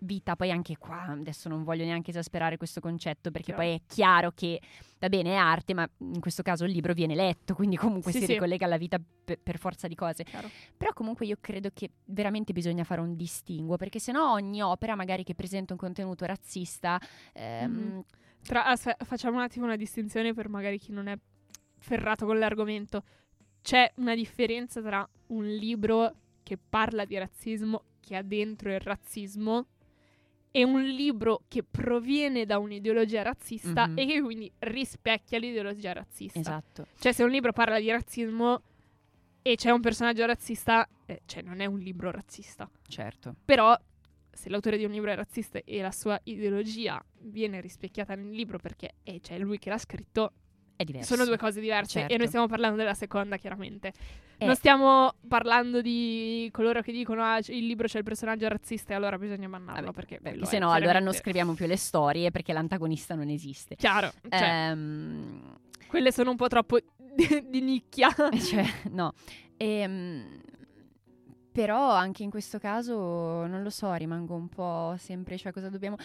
Vita. Poi anche qua, adesso non voglio neanche esasperare questo concetto, perché Chiaro. poi è chiaro che, va bene, è arte, ma in questo caso il libro viene letto, quindi comunque Sì, si sì. ricollega alla vita pe- per forza di cose. Chiaro. Però comunque io credo che veramente bisogna fare un distinguo, perché sennò ogni opera magari che presenta un contenuto razzista... ehm, Mhm. Tra- aspe- facciamo un attimo una distinzione per magari chi non è ferrato con l'argomento. C'è una differenza tra un libro che parla di razzismo, che ha dentro il razzismo, e un libro che proviene da un'ideologia razzista Mhm. e che quindi rispecchia l'ideologia razzista. Esatto. Cioè, se un libro parla di razzismo e c'è un personaggio razzista, eh, cioè non è un libro razzista. Certo. Però, se l'autore di un libro è razzista e la sua ideologia viene rispecchiata nel libro perché è cioè, lui che l'ha scritto, È diverso. sono due cose diverse. Certo. E noi stiamo parlando della seconda, chiaramente. Eh. Non stiamo parlando di coloro che dicono ah, il libro c'è il personaggio razzista e allora bisogna bannarlo. Vabbè, perché Beh, quello se no, allora non scriviamo più le storie perché l'antagonista non esiste. Chiaro, cioè, Ehm, quelle sono un po' troppo di, di nicchia. cioè, no. Ehm, però anche in questo caso, non lo so, rimango un po' sempre, cioè cosa dobbiamo...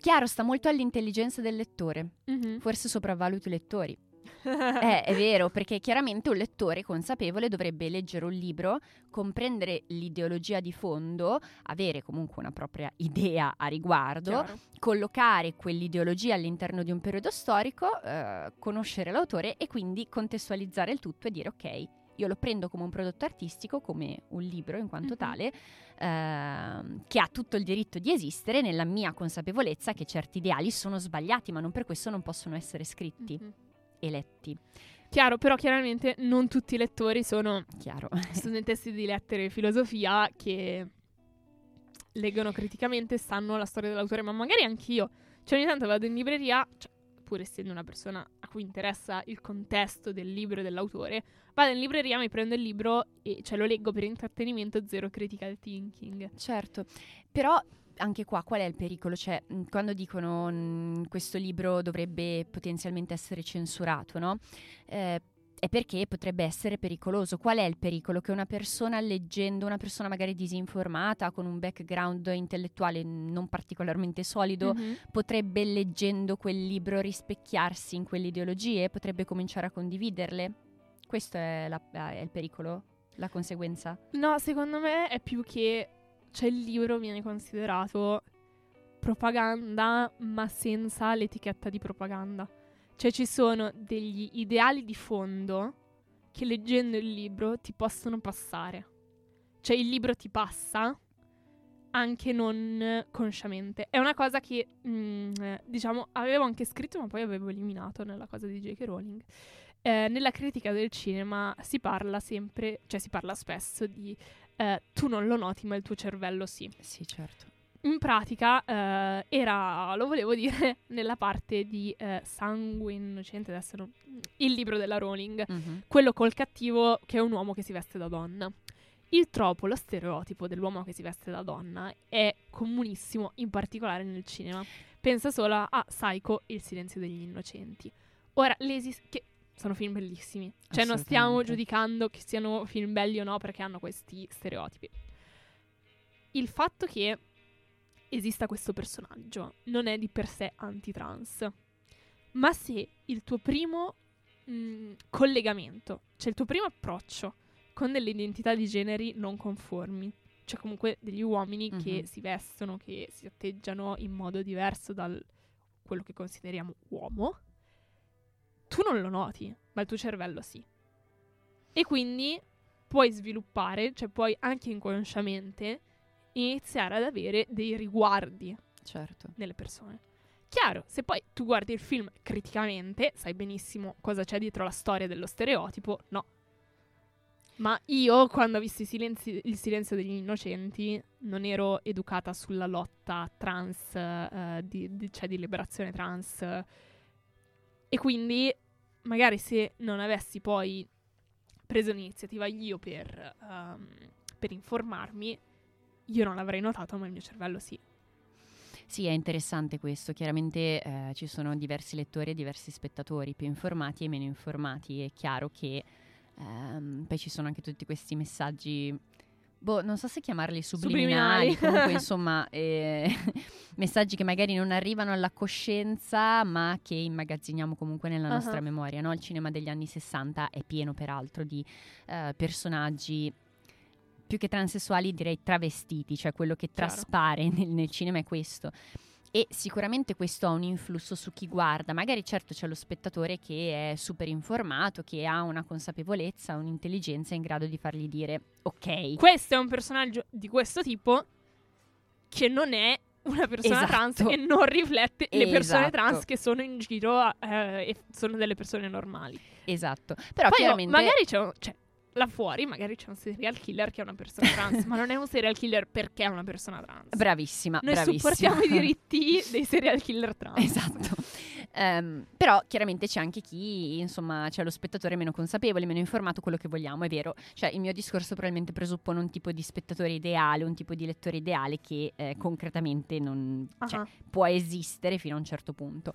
Chiaro, sta molto all'intelligenza del lettore, Mhm. forse sopravvaluti i lettori. Eh, è vero, perché chiaramente un lettore consapevole dovrebbe leggere un libro, comprendere l'ideologia di fondo, avere comunque una propria idea a riguardo, Chiaro. collocare quell'ideologia all'interno di un periodo storico, eh, conoscere l'autore e quindi contestualizzare il tutto e dire ok, io lo prendo come un prodotto artistico, come un libro in quanto tale, ehm, che ha tutto il diritto di esistere nella mia consapevolezza che certi ideali sono sbagliati, ma non per questo non possono essere scritti Mhm. E letti. Chiaro, però chiaramente non tutti i lettori sono Chiaro. studentessi di lettere e filosofia che leggono criticamente, sanno la storia dell'autore, ma magari anch'io. Cioè ogni tanto vado in libreria, cioè, pur essendo una persona a cui interessa il contesto del libro e dell'autore, vado in libreria, mi prendo il libro e cioè, lo leggo per intrattenimento, zero critical thinking. Certo, però anche qua qual è il pericolo? Cioè, quando dicono mh, questo libro dovrebbe potenzialmente essere censurato, no? Eh, è perché potrebbe essere pericoloso. Qual è il pericolo? Che una persona leggendo, una persona magari disinformata, con un background intellettuale non particolarmente solido, Mhm. potrebbe leggendo quel libro rispecchiarsi in quelle ideologie, potrebbe cominciare a condividerle. Questo è, la- è il pericolo, la conseguenza. No, secondo me è più che cioè il libro viene considerato propaganda, ma senza l'etichetta di propaganda. Cioè ci sono degli ideali di fondo che leggendo il libro ti possono passare. Cioè il libro ti passa anche non consciamente. È una cosa che, mm, eh, diciamo, avevo anche scritto, ma poi avevo eliminato nella cosa di J.K. Rowling. Eh, nella critica del cinema si parla sempre, cioè si parla spesso di eh, tu non lo noti, ma il tuo cervello sì. Sì, certo. In pratica eh, era, lo volevo dire, nella parte di eh, Sangue Innocente, adesso non- il libro della Rowling, Mhm. quello col cattivo che è un uomo che si veste da donna. Il tropo, lo stereotipo dell'uomo che si veste da donna è comunissimo, in particolare nel cinema. Pensa solo a Psycho Il silenzio degli innocenti. Ora, l'Esis, che sono film bellissimi. Cioè, non stiamo giudicando che siano film belli o no perché hanno questi stereotipi. Il fatto che esista questo personaggio non è di per sé antitrans. Ma se il tuo primo mh, collegamento, cioè il tuo primo approccio con delle identità di generi non conformi, cioè comunque degli uomini che Mhm. si vestono, che si atteggiano in modo diverso dal quello che consideriamo uomo, tu non lo noti, ma il tuo cervello sì. E quindi puoi sviluppare, cioè puoi anche inconsciamente iniziare ad avere dei riguardi Certo. nelle persone. Chiaro, se poi tu guardi il film criticamente, sai benissimo cosa c'è dietro la storia dello stereotipo, no. Ma io, quando ho visto silenzi- il silenzio degli innocenti, non ero educata sulla lotta trans, eh, di, di- cioè di liberazione trans. E quindi, magari se non avessi poi preso l'iniziativa io per, ehm, per informarmi, io non l'avrei notato, ma il mio cervello sì. Sì, è interessante questo. Chiaramente eh, ci sono diversi lettori e diversi spettatori, più informati e meno informati. È chiaro che ehm, poi ci sono anche tutti questi messaggi. Boh, non so se chiamarli subliminali, Subliminali. comunque insomma eh, messaggi che magari non arrivano alla coscienza ma che immagazziniamo comunque nella Ah. nostra memoria. no? Il cinema degli anni 60 è pieno peraltro di eh, personaggi più che transessuali direi travestiti, cioè quello che Chiaro. traspare nel, nel cinema è questo. E sicuramente questo ha un influsso su chi guarda. Magari certo c'è lo spettatore che è super informato, che ha una consapevolezza, un'intelligenza in grado di fargli dire ok. Questo è un personaggio di questo tipo che non è una persona Esatto. trans e non riflette le persone Esatto. trans che sono in giro eh, e sono delle persone normali. Esatto. Però Poi chiaramente magari c'è, un- cioè, là fuori magari c'è un serial killer che è una persona trans, ma non è un serial killer perché è una persona trans. bravissima, Noi bravissima. supportiamo i diritti dei serial killer trans. Esatto. Ehm, però chiaramente c'è anche chi, insomma, c'è lo spettatore meno consapevole, meno informato, quello che vogliamo, è vero. Cioè il mio discorso probabilmente presuppone un tipo di spettatore ideale, un tipo di lettore ideale che eh, concretamente non cioè, Ah. può esistere fino a un certo punto.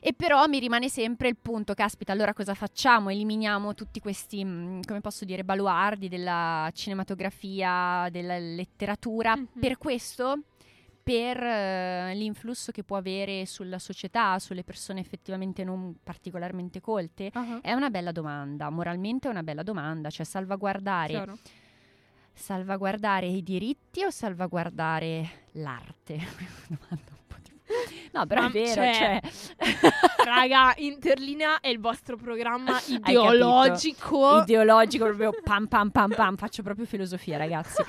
E però mi rimane sempre il punto, caspita, allora cosa facciamo? Eliminiamo tutti questi, mh, come posso dire, baluardi della cinematografia, della letteratura. Mhm. Per questo per eh, l'influsso che può avere sulla società, sulle persone effettivamente non particolarmente colte? Ah, È una bella domanda, moralmente è una bella domanda, cioè salvaguardare, chiaro. salvaguardare i diritti o salvaguardare l'arte? Una domanda un po' tipo- No, però Ma è vero, cioè- cioè, Raga, Interlinea è il vostro programma ideologico. ideologico, proprio pam pam pam pam, faccio proprio filosofia ragazzi.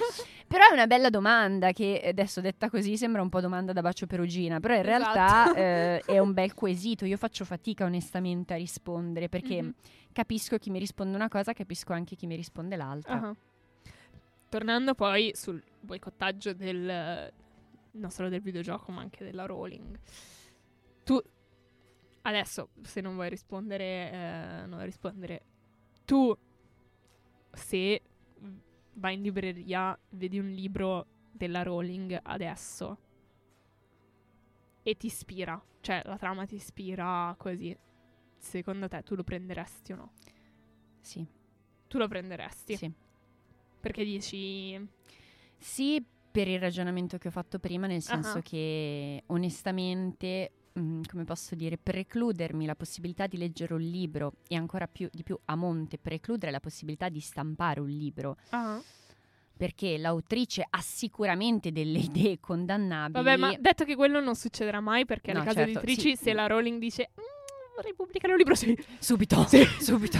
Però è una bella domanda che adesso detta così sembra un po' domanda da bacio perugina, però in realtà Esatto. eh, è un bel quesito. Io faccio fatica onestamente a rispondere perché Mhm. capisco chi mi risponde una cosa, capisco anche chi mi risponde l'altra. Ah. Tornando poi sul boicottaggio del non solo del videogioco, ma anche della Rowling. Tu adesso, se non vuoi rispondere, eh, non vuoi rispondere. Tu se vai in libreria, vedi un libro della Rowling adesso e ti ispira, cioè la trama ti ispira così. Secondo te tu lo prenderesti o no? Sì, Tu lo prenderesti. sì. Perché dici Sì, per il ragionamento che ho fatto prima, nel senso Ah. che onestamente, mm, come posso dire, precludermi la possibilità di leggere un libro e ancora più, di più a monte, precludere la possibilità di stampare un libro, perché l'autrice ha sicuramente delle idee condannabili. Vabbè, ma detto che quello non succederà mai perché No, le case certo, editrici, sì. se la Rowling dice "Mm, vorrei pubblicare un libro, sì, Subito, Sì. subito.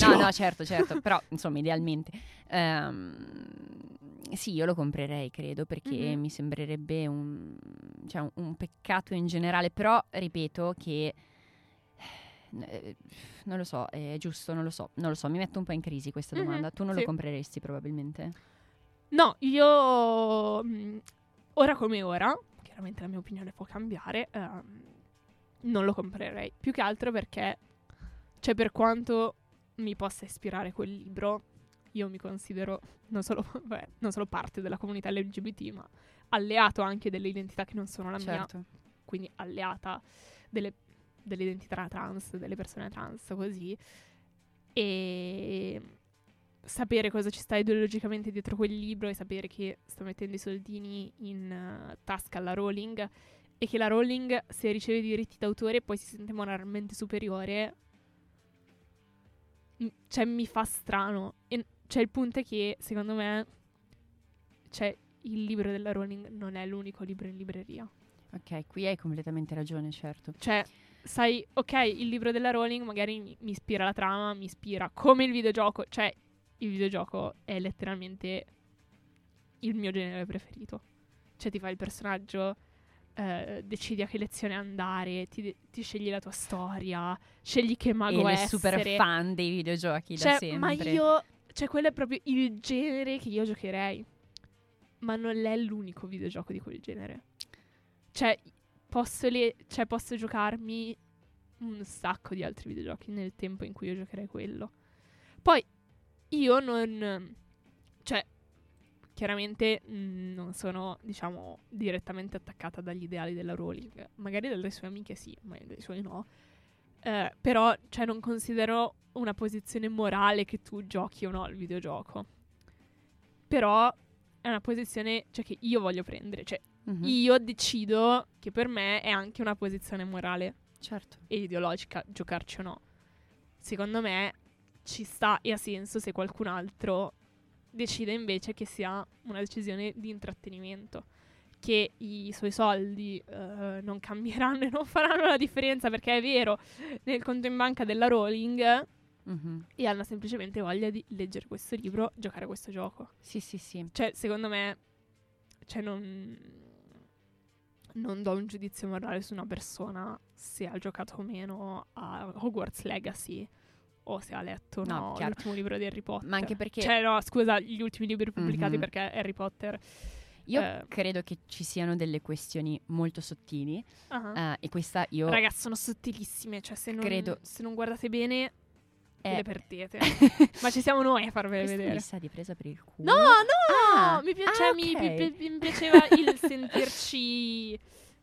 No, no, certo, certo, però insomma, idealmente. ehm, sì, io lo comprerei, credo, perché Mhm. mi sembrerebbe un, cioè, un, un peccato in generale, però ripeto che... eh, Non lo so, è giusto, non lo so, non lo so, mi metto un po' in crisi questa Mhm, domanda. Tu non sì. lo compreresti probabilmente? No, io ora come ora, chiaramente la mia opinione può cambiare, ehm, non lo comprerei. Più che altro perché, cioè per quanto mi possa ispirare quel libro, io mi considero non solo, vabbè, non solo parte della comunità LGBT, ma alleato anche delle identità che non sono la mia, certo. quindi alleata delle, delle identità trans, delle persone trans, così. E sapere cosa ci sta ideologicamente dietro quel libro e sapere che sta mettendo i soldini in eh, tasca alla Rowling e che la Rowling, se riceve i diritti d'autore, poi si sente moralmente superiore, m- cioè mi fa strano. E cioè il punto è che, secondo me, cioè, il libro della Rowling non è l'unico libro in libreria. Ok, qui hai completamente ragione, certo. Cioè, sai, ok, il libro della Rowling magari mi, mi ispira la trama, mi ispira come il videogioco. Cioè, il videogioco è letteralmente il mio genere preferito. Cioè, ti fai il personaggio, eh, decidi a che lezione andare, ti, ti scegli la tua storia, scegli che mago e essere. super fan dei videogiochi da Cioè, sempre. ma io... Cioè, quello è proprio il genere che io giocherei. Ma non è l'unico videogioco di quel genere. Cioè, posso, le- cioè, posso giocarmi un sacco di altri videogiochi nel tempo in cui io giocherei quello. Poi, io non... Cioè, chiaramente mh, non sono, diciamo, direttamente attaccata dagli ideali della Rowling. Magari dalle sue amiche sì, ma dai suoi no. Eh, però, cioè, non considero una posizione morale che tu giochi o no al videogioco. Però è una posizione cioè, che io voglio prendere. Cioè, Mhm. io decido che per me è anche una posizione morale Certo. e ideologica giocarci o no. Secondo me ci sta e ha senso se qualcun altro decide invece che sia una decisione di intrattenimento. Che i suoi soldi eh, non cambieranno e non faranno la differenza perché è vero nel conto in banca della Rowling Mhm. e hanno semplicemente voglia di leggere questo libro, giocare a questo gioco. Sì, sì, sì. Cioè, secondo me, cioè non, non do un giudizio morale su una persona se ha giocato o meno a Hogwarts Legacy o se ha letto No, no, l'ultimo libro di Harry Potter. Ma anche perché Cioè, no, scusa, gli ultimi libri pubblicati Mhm. perché Harry Potter... io eh, credo che ci siano delle questioni molto sottili ah. eh, e questa io Ragazzi, sono sottilissime, cioè se non, credo- se non guardate bene è- le perdete. Ma ci siamo noi a farvele Questa vedere. mi sa di presa per il culo. No, no, Ah, mi, pi- ah, cioè, mi, pi- mi piaceva il sentirci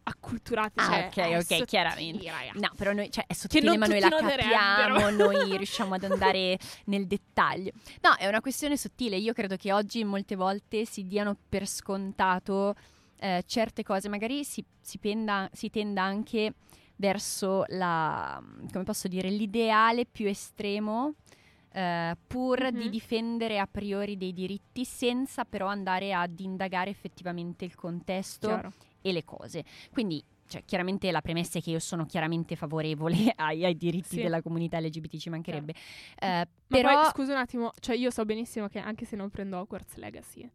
acculturati. Ah, cioè, ok, ok, sottile, chiaramente. raga. No, però noi, cioè, è sottile, ma noi la capiamo, noi riusciamo ad andare nel dettaglio. No, è una questione sottile. Io credo che oggi molte volte si diano per scontato eh, certe cose, magari si, si, penda- si tenda anche verso la, come posso dire, l'ideale più estremo. eh, pur di Mhm. difendere a priori dei diritti senza però andare ad indagare effettivamente il contesto Chiaro. E le cose. Quindi, cioè, chiaramente la premessa è che io sono chiaramente favorevole ai, ai diritti Sì. della comunità LGBT, ci mancherebbe. Eh, Ma però, poi, scusa un attimo, cioè io so benissimo che anche se non prendo Hogwarts Legacy,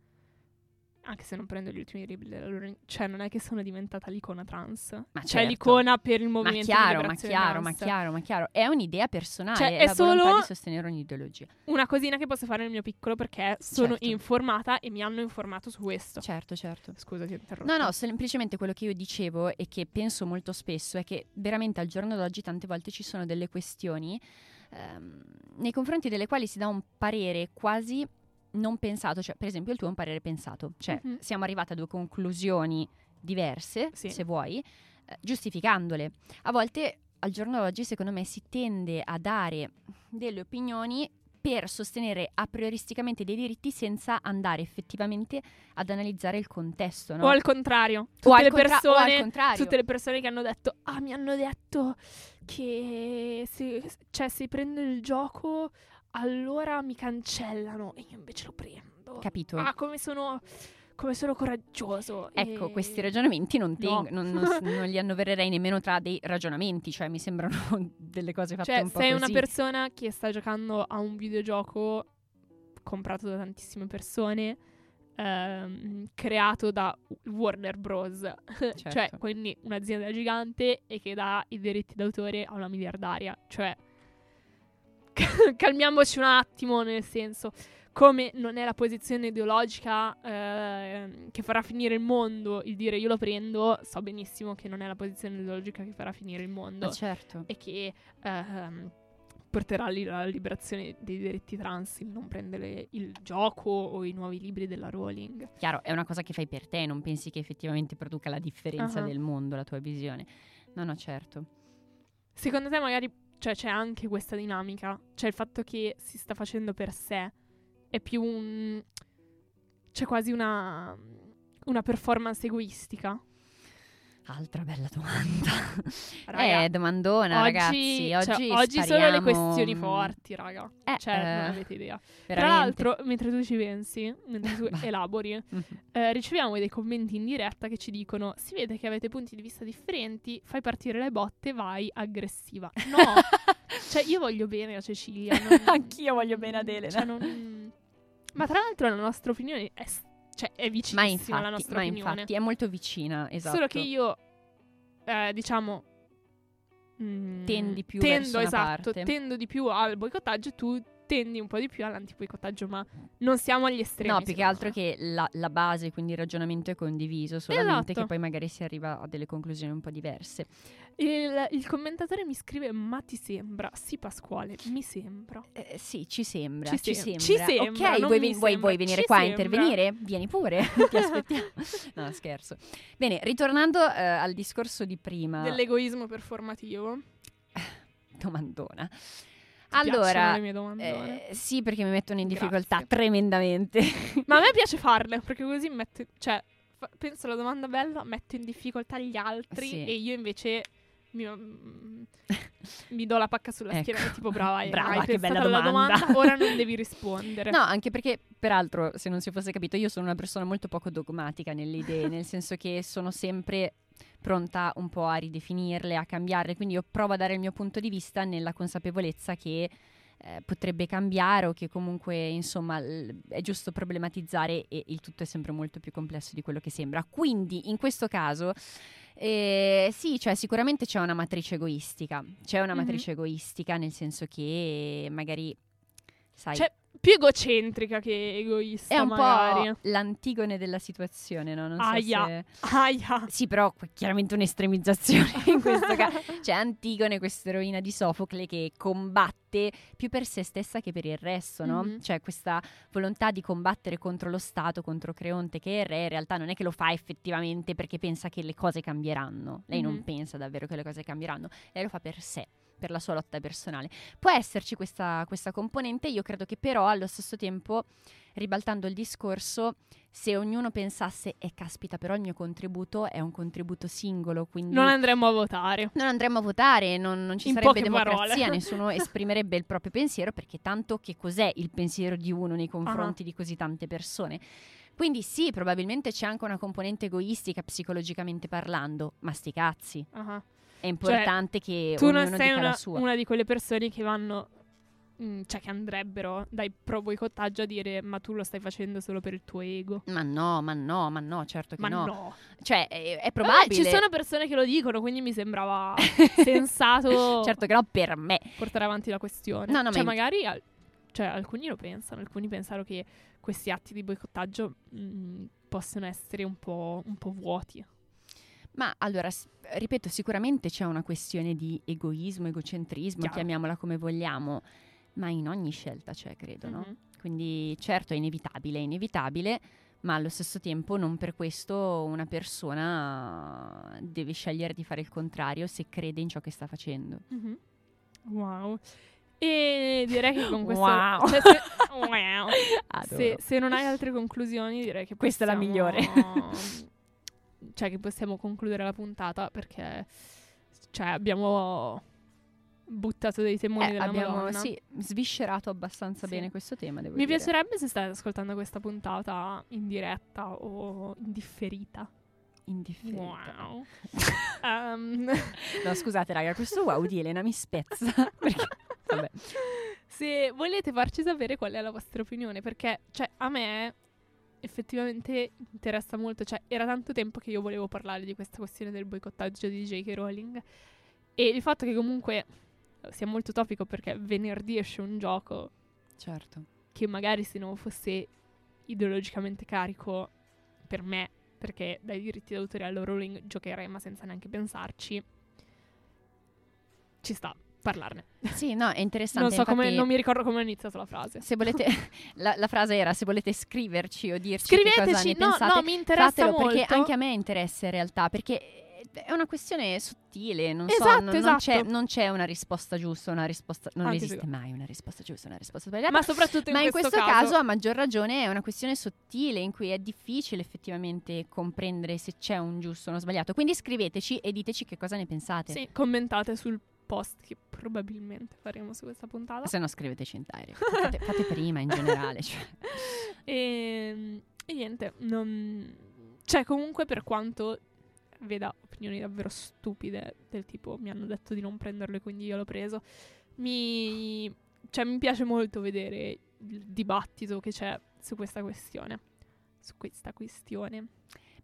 anche se non prendo gli ultimi libri della loro... Cioè, non è che sono diventata l'icona trans. Ma cioè, certo. l'icona per il ma movimento chiaro, ma chiaro, ma trans. chiaro, ma chiaro. È un'idea personale, Cioè, è, la volontà solo- di sostenere un'ideologia. Una cosina che posso fare nel mio piccolo perché sono Certo. informata e mi hanno informato su questo. Certo, certo. Scusa, ti ho interrotto. No, no, semplicemente quello che io dicevo e che penso molto spesso è che veramente al giorno d'oggi tante volte ci sono delle questioni ehm, nei confronti delle quali si dà un parere quasi non pensato, cioè per esempio il tuo è un parere pensato, cioè Mhm. siamo arrivati a due conclusioni diverse, Sì. se vuoi, eh, giustificandole. A volte al giorno d'oggi secondo me si tende a dare delle opinioni per sostenere a prioristicamente dei diritti senza andare effettivamente ad analizzare il contesto, no? O al contrario, O tutte al le contra- o persone contrario. tutte le persone che hanno detto ah mi hanno detto che se, cioè, se prendo il gioco allora mi cancellano e io invece lo prendo Capito? ah come sono come sono coraggioso Ecco, E- questi ragionamenti non, No. teng- non, non non li annovererei nemmeno tra dei ragionamenti, cioè mi sembrano delle cose fatte cioè un po' sei così. una persona che sta giocando a un videogioco comprato da tantissime persone ehm, creato da Warner Bros cioè Certo. quindi un'azienda gigante e che dà i diritti d'autore a una miliardaria cioè calmiamoci un attimo nel senso come non è la posizione ideologica ehm, che farà finire il mondo il dire io lo prendo so benissimo che non è la posizione ideologica che farà finire il mondo Ma certo. e che ehm, porterà alla liberazione dei diritti trans il non prendere il gioco o i nuovi libri della Rowling. Chiaro, è una cosa che fai per te, non pensi che effettivamente produca la differenza Ah. del mondo, la tua visione. No, no, certo. Secondo te magari cioè, c'è anche questa dinamica? Cioè il fatto che si sta facendo per sé è più un... c'è quasi una... una performance egoistica? Altra bella domanda. Raga, eh, domandona, ragazzi. cioè, Oggi, oggi sono le questioni forti, raga. Eh, Cioè, eh, non avete idea. Tra veramente. l'altro, mentre tu ci pensi, mentre tu elabori, Mhm. eh, riceviamo dei commenti in diretta che ci dicono: Si vede che avete punti di vista differenti, fai partire le botte, vai aggressiva. No, cioè, io voglio bene a Cecilia. non- Anch'io voglio bene ad Elena. cioè, non- Ma tra l'altro, la nostra opinione è, s- cioè, è Ma vicinissima infatti, alla nostra ma opinione. infatti è molto vicina, esatto. Solo che io, eh, diciamo. mm, Tendi più tendo, esatto, parte. tendo di più al boicottaggio tu tendi un po' di più all'antiboicottaggio, ma non siamo agli estremi. No, più che altro che la, la base, quindi il ragionamento è condiviso, solamente Esatto. che poi magari si arriva a delle conclusioni un po' diverse. Il, il commentatore mi scrive: Ma ti sembra? Sì, Pasquale, mi sembra. Eh, sì, ci sembra. Ci Ci, sem- sembra. ci sembra, Ok, vuoi, vuoi- sembra, vuoi venire ci qua a sembra. intervenire? Vieni pure, ti aspettiamo. No, scherzo. Bene, ritornando eh, al discorso di prima. Dell'egoismo performativo. Domandona. Allora, le mie domandone? eh, sì, perché mi mettono in difficoltà Grazie. tremendamente. Ma a me piace farle, perché così metto. Cioè, fa- penso alla domanda bella, metto in difficoltà gli altri Sì. e io invece. Mi, mm, mi do la pacca sulla Ecco. schiena tipo brava, Brava, hai che bella domanda. domanda, ora non devi rispondere. No, anche perché, peraltro, se non si fosse capito, io sono una persona molto poco dogmatica nelle idee, nel senso che sono sempre pronta un po' a ridefinirle, a cambiarle, quindi io provo a dare il mio punto di vista nella consapevolezza che eh, potrebbe cambiare o che comunque, insomma, l- è giusto problematizzare e il tutto è sempre molto più complesso di quello che sembra. Quindi, in questo caso, eh, sì, cioè sicuramente c'è una matrice egoistica, c'è una Mhm. matrice egoistica nel senso che magari, sai... Cioè, più egocentrica che egoista, È un magari. po' l'antigone della situazione, no? Non so Aia. se... Aia. Sì, però chiaramente un'estremizzazione in questo caso. C'è Antigone, questa eroina di Sofocle, che combatte più per se stessa che per il resto, no? Mhm. Cioè questa volontà di combattere contro lo Stato, contro Creonte, che è il re, in realtà non è che lo fa effettivamente perché pensa che le cose cambieranno. Lei non Mhm. pensa davvero che le cose cambieranno, lei lo fa per sé per la sua lotta personale. Può esserci questa, questa componente, io credo che però allo stesso tempo, ribaltando il discorso, se ognuno pensasse, e caspita, però il mio contributo è un contributo singolo, quindi Non andremo a votare. non andremo a votare, non, non ci In sarebbe democrazia, parole. nessuno esprimerebbe il proprio pensiero, perché tanto che cos'è il pensiero di uno nei confronti Ah. di così tante persone? Quindi sì, probabilmente c'è anche una componente egoistica psicologicamente parlando, ma sti cazzi. Ah. È importante che Tu non sei una, una di quelle persone che vanno, mm, cioè che andrebbero dai pro boicottaggio a dire ma tu lo stai facendo solo per il tuo ego. Ma no, ma no, ma no, certo che Ma no. no. Cioè, è, è Vabbè, probabile. ci sono persone che lo dicono, quindi mi sembrava sensato certo che no per me. portare avanti la questione. No, no, cioè ma- magari al- cioè, alcuni lo pensano, alcuni pensano che questi atti di boicottaggio mm, possono essere un po', un po' vuoti. Ma allora, ripeto, sicuramente c'è una questione di egoismo, egocentrismo, Chiaro. chiamiamola come vogliamo, ma in ogni scelta c'è, credo, no? Mhm. Quindi certo è inevitabile, è inevitabile, ma allo stesso tempo non per questo una persona deve scegliere di fare il contrario se crede in ciò che sta facendo. Mhm. Wow. E direi che con questo... Wow. cioè, se, wow. Se, se non hai altre conclusioni, direi che Questa è la possiamo- migliore. cioè, che possiamo concludere la puntata perché cioè, abbiamo buttato dei temoni Eh, della abbiamo Madonna. sì, sviscerato abbastanza Sì. bene questo tema, Mi dire. piacerebbe se state ascoltando questa puntata in diretta o in differita. Indifferita. Wow. Ehm, No, scusate, raga, questo wow di Elena mi spezza. perché, vabbè. se volete farci sapere qual è la vostra opinione, perché cioè, a me effettivamente interessa molto, cioè era tanto tempo che io volevo parlare di questa questione del boicottaggio di J.K. Rowling e il fatto che comunque sia molto topico perché venerdì esce un gioco Certo. che magari se non fosse ideologicamente carico per me, perché dai diritti d'autore alla Rowling giocherei ma senza neanche pensarci, ci sta parlarne. Sì, no, è interessante. Non so come, infatti- non mi ricordo come ho iniziato la frase. Se volete, la, la frase era: se volete scriverci o dirci che cosa Scriveteci, ne no, pensate, no, mi interessa fatelo molto. perché anche a me interessa in realtà. Perché è una questione sottile. Non so, Esatto, non, non esatto. c'è, non c'è una risposta giusta, una risposta. Non Anche esiste secondo- mai una risposta giusta, una risposta sbagliata. Ma soprattutto in Ma in questo, questo caso, a maggior ragione, è una questione sottile in cui è difficile effettivamente comprendere se c'è un giusto o uno sbagliato. Quindi scriveteci e diteci che cosa ne pensate. sì, commentate sul post che probabilmente faremo su questa puntata. Se no, scriveteci in direct. Fate, fate prima in generale. Cioè. E, e niente, non... cioè comunque per quanto veda opinioni davvero stupide del tipo mi hanno detto di non prenderlo e quindi io l'ho preso, mi, cioè, mi piace molto vedere il dibattito che c'è su questa questione. Su questa questione.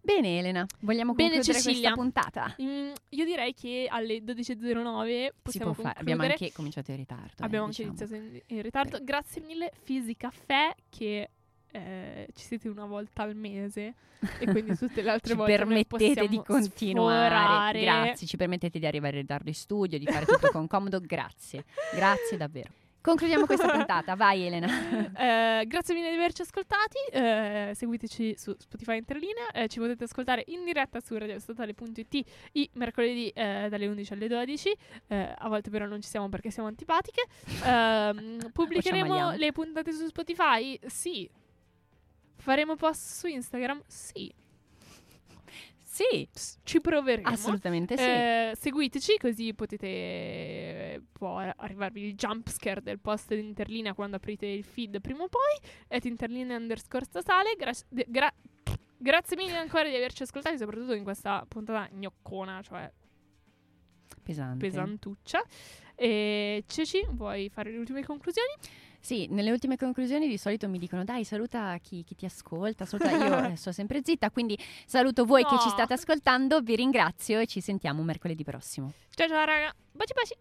Bene Elena, vogliamo Bene, concludere Cecilia. questa puntata? Mm, io direi che alle 12.09 Si possiamo fare, abbiamo anche cominciato in ritardo. eh, Abbiamo anche diciamo. iniziato in, in ritardo. Grazie mille, Fisicaffè, che eh, ci siete una volta al mese e quindi tutte le altre volte permettete di continuare. sforare. Grazie, ci permettete di arrivare in ritardo in studio, di fare tutto con comodo. Grazie, grazie davvero. Concludiamo questa puntata. Vai Elena. Eh, grazie mille di averci ascoltati. eh, seguiteci su Spotify Interlinea. eh, ci potete ascoltare in diretta su radiostatale.it i mercoledì eh, dalle 11 alle 12. eh, a volte però non ci siamo perché siamo antipatiche. Ehm, pubblicheremo le puntate su Spotify? Sì. Faremo post su Instagram? Sì. Sì, ci proveremo. assolutamente sì. Eh, seguiteci così potete può arrivarvi il jump scare del post di Interlinea quando aprite il feed prima o poi at interlinea underscore stasale gra- de- gra- grazie mille ancora di averci ascoltati soprattutto in questa puntata gnoccona cioè Pesante. pesantuccia e Ceci vuoi fare le ultime conclusioni? Sì, nelle ultime conclusioni di solito mi dicono dai saluta chi, chi ti ascolta, saluta io eh, sto sempre zitta, quindi saluto voi che ci No. state ascoltando, vi ringrazio e ci sentiamo mercoledì prossimo. ciao ciao raga baci baci